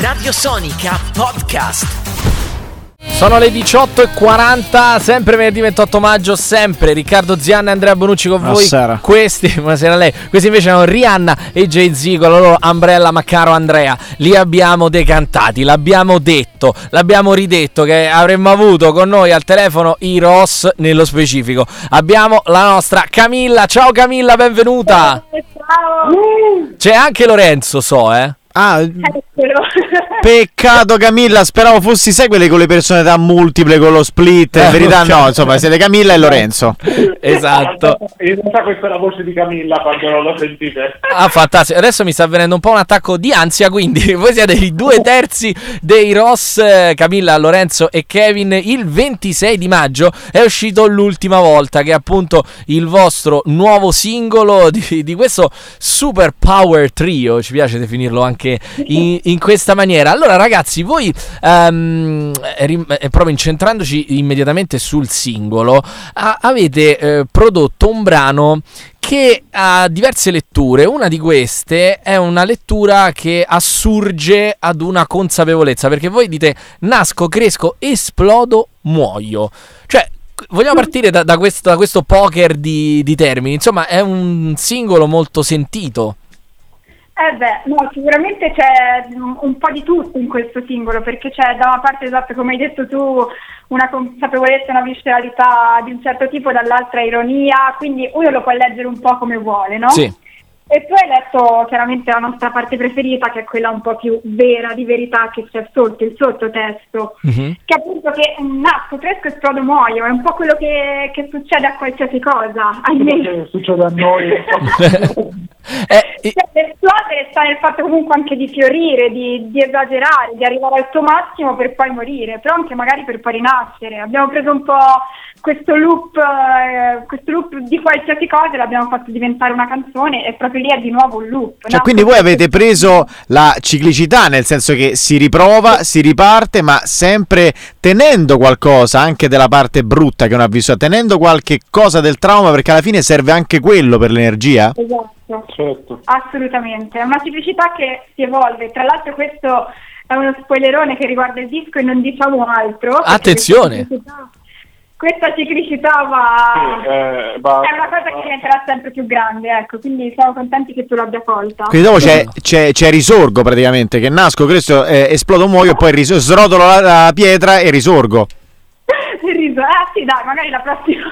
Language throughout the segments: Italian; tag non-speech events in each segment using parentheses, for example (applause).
Radio Sonica Podcast. Sono le 18.40, sempre venerdì 28 maggio, sempre Riccardo Zianna e Andrea Bonucci con voi. Buonasera. Questi, (laughs) buonasera a lei. Questi invece erano Rihanna e Jay-Z con la loro Umbrella ma caro Andrea. Li abbiamo decantati, l'abbiamo detto, l'abbiamo ridetto che avremmo avuto con noi al telefono i Ross nello specifico. Abbiamo la nostra Camilla. Ciao Camilla, benvenuta. Ciao! C'è anche Lorenzo, so, eh. Ah, Eccolo. (laughs) peccato Camilla, speravo fossi sai quelle con le personalità multiple, con lo split. In Eh, verità no, insomma, siete Camilla e Lorenzo. (laughs) Esatto. In realtà questa è la voce di Camilla quando non la sentite. Ah, fantastico. Adesso mi sta venendo un po' un attacco di ansia. Quindi, (laughs) voi siete i due terzi dei Ross, Camilla, Lorenzo e Kevin. Il 26 di maggio è uscito l'ultima volta, che è appunto il vostro nuovo singolo di, di questo super power trio. Ci piace definirlo anche in, in questa maniera. Allora, ragazzi, voi ehm, rim- eh, proprio incentrandoci immediatamente sul singolo, a- avete eh, prodotto un brano che ha diverse letture. Una di queste è una lettura che assurge ad una consapevolezza, perché voi dite nasco, cresco, esplodo, muoio. Cioè, vogliamo partire da, da questo, da questo poker di, di termini. Insomma, è un singolo molto sentito. Eh beh, no, sicuramente c'è un po' di tutto in questo singolo, perché c'è da una parte, esatto, come hai detto tu, una consapevolezza, una visceralità di un certo tipo, dall'altra ironia, quindi uno lo può leggere un po' come vuole, no? Sì. E tu hai letto chiaramente la nostra parte preferita, che è quella un po' più vera, di verità, che c'è sotto, il sottotesto. Mhm. che appunto che nasco, cresco, esplodo, muoio, è un po' quello che, che succede a qualsiasi cosa, ahimè. Succede a noi. (laughs) (laughs) Eh, i- Cioè, l'esplodere sta nel fatto comunque anche di fiorire, di, di esagerare, di arrivare al tuo massimo per poi morire, però anche magari per poi rinascere. Abbiamo preso un po' questo loop, eh, questo loop di qualsiasi cosa e l'abbiamo fatto diventare una canzone e proprio lì è di nuovo un loop. Cioè, no? quindi voi avete preso la ciclicità, nel senso che si riprova, si riparte, ma sempre tenendo qualcosa anche della parte brutta che uno ha vissuto, tenendo qualche cosa del trauma, perché alla fine serve anche quello per l'energia. Esatto. certo. Assolutamente, è una ciclicità che si evolve. Tra l'altro questo è uno spoilerone che riguarda il disco e non diciamo altro. Attenzione! Questa ciclicità, questa ciclicità va... Sì, eh, va- È una cosa che diventerà sempre più grande, ecco, quindi siamo contenti che tu l'abbia colta. Quindi dopo c'è, c'è- c'è risorgo praticamente, che nasco, cresco, eh, esplodo, muoio, e poi ris- srotolo la, la pietra e risorgo. Riso, eh sì, dai, magari la prossima...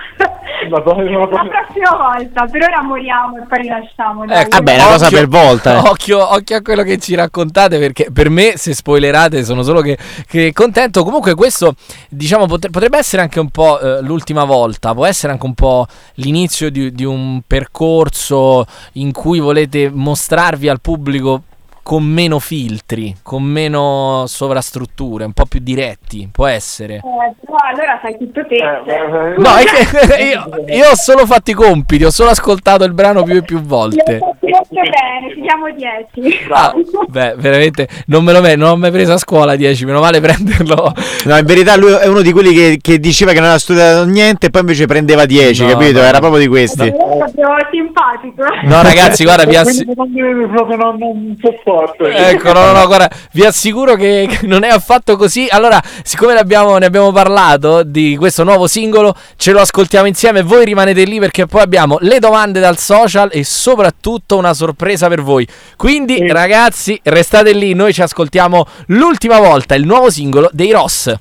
La prossima- (laughs) la prossima volta, per ora moriamo e poi rinasciamo. dai. Ecco, Vabbè, una cosa per volta, eh. Occhio, occhio a quello che ci raccontate, perché per me, se spoilerate, sono solo che, che contento. Comunque, questo, diciamo, potre- potrebbe essere anche un po' eh, l'ultima volta, può essere anche un po' l'inizio di, di un percorso in cui volete mostrarvi al pubblico con meno filtri, con meno sovrastrutture, un po' più diretti, può essere. Eh, però allora sai tutto te. Eh, eh, No, è che (laughs) io, io ho solo fatto i compiti, ho solo ascoltato il brano più e più volte. Molto bene, ci diamo 10. Ah, (laughs) beh, veramente non me lo me- non ho mai preso a scuola 10, meno male prenderlo. No, in verità lui è uno di quelli che, che diceva che non aveva studiato niente e poi invece prendeva 10, No, capito? no, Era proprio di questi. È proprio simpatico. No, ragazzi, guarda, vi, assi- Quindi non mi proprio non, non sopporto. Ecco, no, no, no, guarda, vi assicuro che che non è affatto così. Allora, siccome ne abbiamo, ne abbiamo parlato di questo nuovo singolo, ce lo ascoltiamo insieme. Voi rimanete lì perché poi abbiamo le domande dal social e soprattutto una sorpresa per voi. Quindi, Sì. ragazzi, restate lì. Noi ci ascoltiamo l'ultima volta il nuovo singolo dei Ross.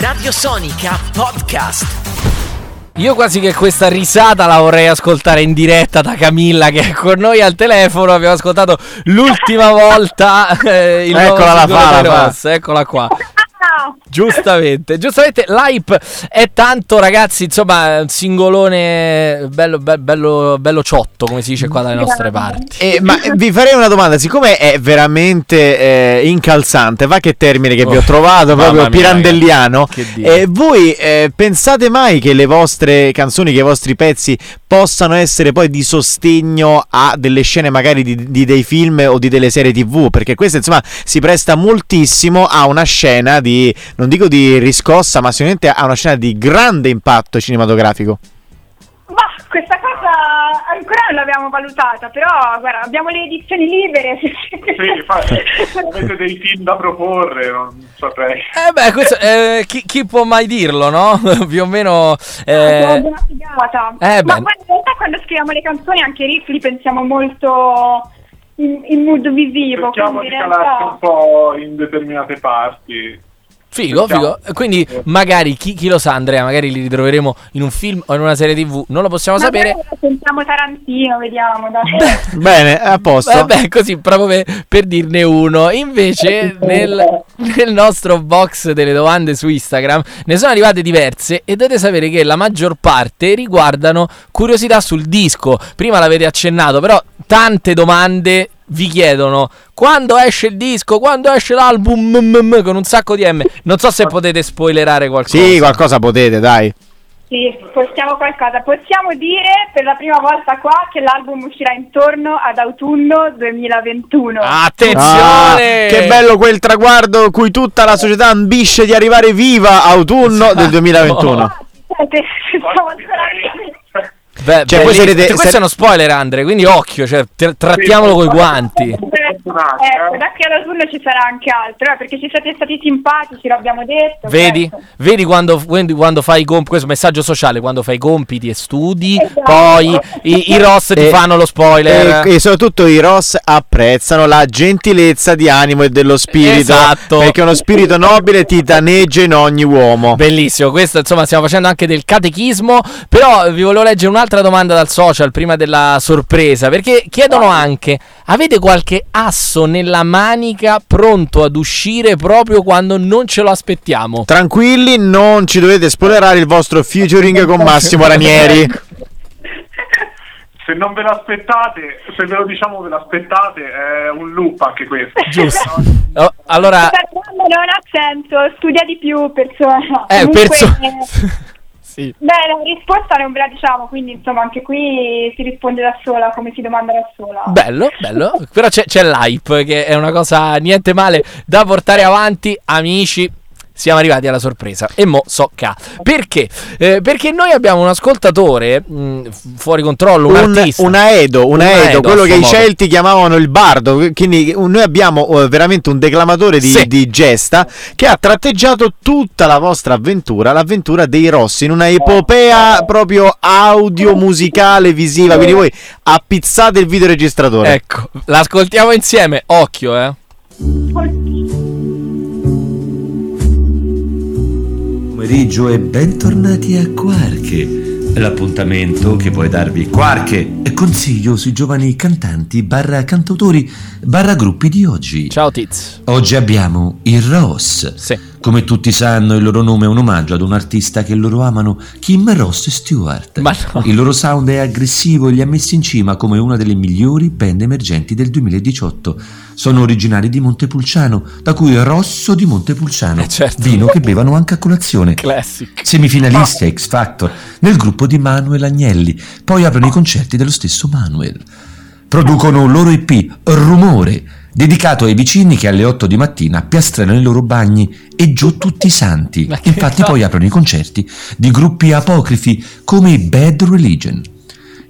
Radio Sonica Podcast. Io quasi che questa risata la vorrei ascoltare in diretta da Camilla che è con noi al telefono. Abbiamo ascoltato l'ultima volta eh, il nuovo Eccola la singolo fa, la fa. Ross. Eccola qua. Giustamente, giustamente l'hype è tanto ragazzi, insomma, un singolone bello, be- bello, bello ciotto come si dice qua dalle nostre parti. Eh, ma vi farei una domanda, siccome è veramente eh, incalzante, va che termine che vi ho Oh, trovato, proprio mia, pirandelliano, eh, voi eh, pensate mai che le vostre canzoni, che i vostri pezzi possano essere poi di sostegno a delle scene magari di, di dei film o di delle serie tv? Perché questo insomma si presta moltissimo a una scena di, non dico di riscossa, ma sicuramente a una scena di grande impatto cinematografico. Ma questa cosa ancora non l'abbiamo valutata, però guarda, abbiamo le edizioni libere. Sì, infatti, (laughs) avete dei film da proporre, non saprei. Eh beh, questo, eh, chi, chi può mai dirlo, no? (laughs) Più o meno... Eh, una figata. eh, Ma beh. guarda, in realtà quando scriviamo le canzoni anche i riff li pensiamo molto in, in mood visivo, Cerchiamo quindi di in calarci realtà... un po' in determinate parti. Figo, figo. Quindi magari, chi, chi lo sa Andrea, magari li ritroveremo in un film o in una serie tv, non lo possiamo sapere. Magari Sentiamo Tarantino, vediamo. Dai. (laughs) Bene, a posto. Vabbè, così proprio per, per dirne uno. Invece, (laughs) nel, nel nostro box delle domande su Instagram ne sono arrivate diverse e dovete sapere che la maggior parte riguardano curiosità sul disco. Prima l'avete accennato, però tante domande vi chiedono quando esce il disco, quando esce l'album mm, mm, con un sacco di M. Non so se potete spoilerare qualcosa. Sì, qualcosa potete, dai. Sì, possiamo qualcosa. Possiamo dire per la prima volta qua che l'album uscirà intorno ad autunno 2021. Attenzione! Ah, che bello quel traguardo cui tutta la società ambisce di arrivare viva autunno del 2021. Aspetta, siamo ancora- Beh, Cioè, sarete- questo sare- è uno spoiler, Andre. Quindi occhio, cioè, tra- trattiamolo coi guanti. Ecco, da qui all'autunno ci sarà anche altro, eh, perché ci siete stati simpatici, l'abbiamo detto. Vedi? certo. Vedi quando, quando- quando fai i compiti, questo messaggio sociale, quando fai i compiti e studi, Esatto. poi i, i Ross ti fanno lo spoiler. E, e soprattutto i Ross apprezzano la gentilezza di animo e dello spirito. Esatto. Perché uno spirito nobile ti danneggia in ogni uomo. Bellissimo, questo insomma stiamo facendo anche del catechismo, però vi volevo leggere un'altra domanda dal social prima della sorpresa, perché chiedono anche, avete qualche asso nella manica pronto ad uscire proprio quando non ce lo aspettiamo? Tranquilli, non ci dovete spoilerare il vostro featuring con Massimo Ranieri. Se non ve l'aspettate, se ve lo diciamo ve l'aspettate, è un loop anche questo. Giusto. Oh, allora, non ha senso, studia di più, persona. eh, Comunque, perso- eh, sì. Beh, la risposta non ve la diciamo, quindi insomma anche qui si risponde da sola, come si domanda da sola. Bello, bello. Però c'è, c'è l'hype, che è una cosa niente male da portare avanti, amici. Siamo arrivati alla sorpresa e mo so ca. Perché? Eh, perché noi abbiamo un ascoltatore mh, fuori controllo, un, Un, artista. un aedo, un Un aedo, aedo, quello che i modo. Celti chiamavano il bardo. Quindi un- noi abbiamo eh, veramente un declamatore di, Sì. di gesta che ha tratteggiato tutta la vostra avventura, l'avventura dei Rossi, in una epopea proprio audio, musicale, visiva. Quindi voi appizzate il videoregistratore. Ecco, l'ascoltiamo insieme. Occhio, eh. Pomeriggio e bentornati a Quarche, l'appuntamento che vuole darvi qualche consiglio sui giovani cantanti barra cantautori barra gruppi di oggi. Ciao Tiz. Oggi abbiamo i Ross. Sì. Come tutti sanno, il loro nome è un omaggio ad un artista che loro amano, Kim Ross Stewart. No. Il loro sound è aggressivo e li ha messi in cima come una delle migliori band emergenti del 2018. Sono originari di Montepulciano, da cui Rosso di Montepulciano, Eh, certo. vino che bevono anche a colazione. Classic. Semifinalisti a X Factor nel gruppo di Manuel Agnelli, poi aprono i concerti dello stesso Manuel. Producono un loro EP, Rumore, dedicato ai vicini che alle 8 di mattina piastrano i loro bagni e giù tutti i santi. Infatti poi aprono i concerti di gruppi apocrifi come i Bad Religion.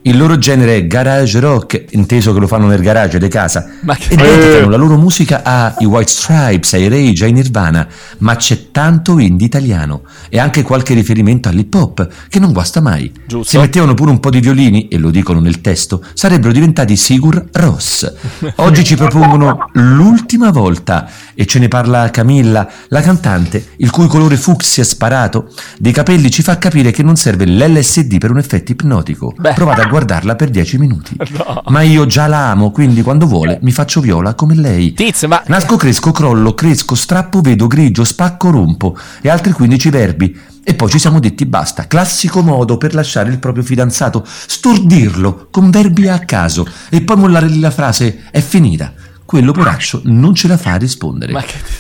Il loro genere è garage rock, inteso che lo fanno nel garage di casa, Ma che- e dedicano la loro musica ai White Stripes, ai Rage, ai Nirvana, ma c'è tanto indie italiano e anche qualche riferimento all'hip hop che non guasta mai. Giusto. Se mettevano pure un po' di violini, e lo dicono nel testo, sarebbero diventati Sigur Ross. (laughs) Oggi ci propongono l'ultima volta e ce ne parla Camilla, la cantante, il cui colore fucsia sparato dei capelli ci fa capire che non serve l'LSD per un effetto ipnotico. Beh. Provate a guardarla per 10 minuti. (laughs) No. Ma io già la amo, quindi quando vuole mi faccio viola come lei. Tiz, ma Nasco, cresco, crollo, cresco, strappo, vedo, grigio, spacco, rompo e altri 15 verbi. E poi ci siamo detti basta, classico modo per lasciare il proprio fidanzato, stordirlo con verbi a caso e poi mollare lì la frase è finita. Quello poraccio non ce la fa a rispondere.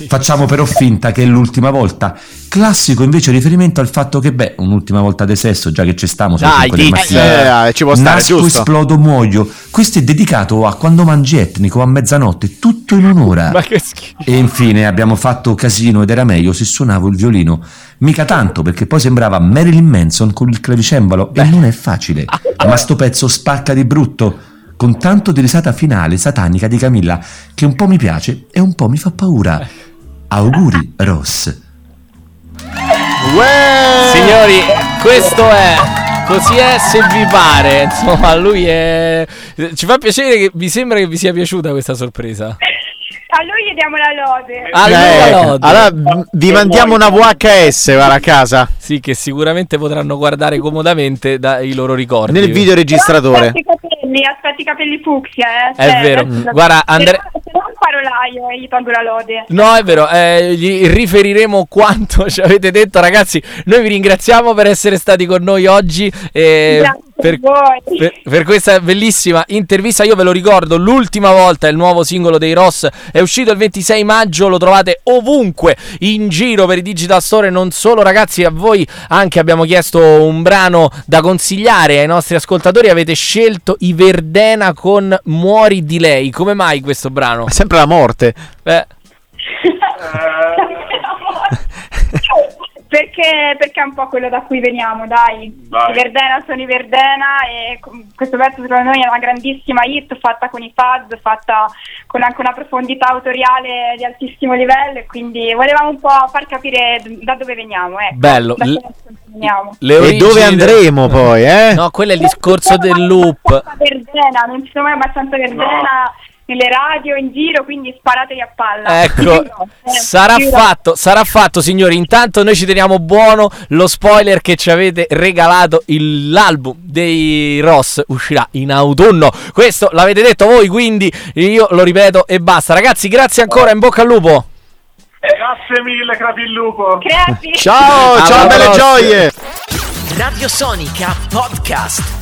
Facciamo però finta che è l'ultima volta. Classico invece riferimento al fatto che, beh, un'ultima volta di sesso, già che ci stiamo, Dai, quelle dici. mazzate. Eh, ci può stare, Nasco, giusto? esplodo, muoio. Questo è dedicato a quando mangi etnico a mezzanotte, tutto in un'ora. Ma che schifo. E infine abbiamo fatto casino ed era meglio se suonavo il violino. Mica tanto, perché poi sembrava Marilyn Manson con il clavicembalo e non è facile. (laughs) Ma sto pezzo spacca di brutto, con tanto di risata finale satanica di Camilla, che un po' mi piace e un po' mi fa paura. Auguri, Ross. Uè! Signori, questo è. Così è se vi pare. Insomma, lui è. Ci fa piacere che mi sembra che vi sia piaciuta questa sorpresa. A lui gli diamo la lode. Ah, Eh, allora, lode. allora v- vi mandiamo una VHS guarda, a casa Sì, che sicuramente potranno guardare comodamente dai loro ricordi. nel videoregistratore. Aspetti i capelli, aspetti i capelli fucsia, eh. È Cioè, vero. adesso- Guarda, Andre- Se no, se no imparo l'aio e gli tolgo la lode. No, è vero, eh, gli riferiremo quanto (laughs) ci avete detto, ragazzi. Noi vi ringraziamo per essere stati con noi oggi. eh, Grazie per, (laughs) per- per questa bellissima intervista. Io ve lo ricordo: l'ultima volta il nuovo singolo dei Ross è uscito il 26 maggio. Lo trovate ovunque in giro per i digital store. Non solo, ragazzi, a voi anche abbiamo chiesto un brano da consigliare ai nostri ascoltatori. Avete scelto i Verdena con Muori di lei. Come mai questo brano? È sempre la morte. Eh, (laughs) (laughs) perché, perché è un po' quello da cui veniamo, dai. Vai. I Verdena sono i Verdena e questo pezzo secondo noi è una grandissima hit fatta con i Faz, fatta con anche una profondità autoriale di altissimo livello e quindi volevamo un po' far capire da dove veniamo. Ecco, Bello. Da L- veniamo. E dove del- andremo poi, eh? No, quello è il discorso del loop. Verdena, non ci sono mai abbastanza Verdena nelle radio, in giro, quindi sparatevi a palla. Ecco, No, eh, sarà fatto, sarà fatto, signori. Intanto noi ci teniamo buono lo spoiler che ci avete regalato. il- L'album dei Ross uscirà in autunno. Questo l'avete detto voi, quindi io lo ripeto e basta. Ragazzi, grazie ancora, in bocca al lupo. Grazie mille, Crapillupo. Crepi. Ciao, ciao Alla belle gioie! Radio Sonica Podcast.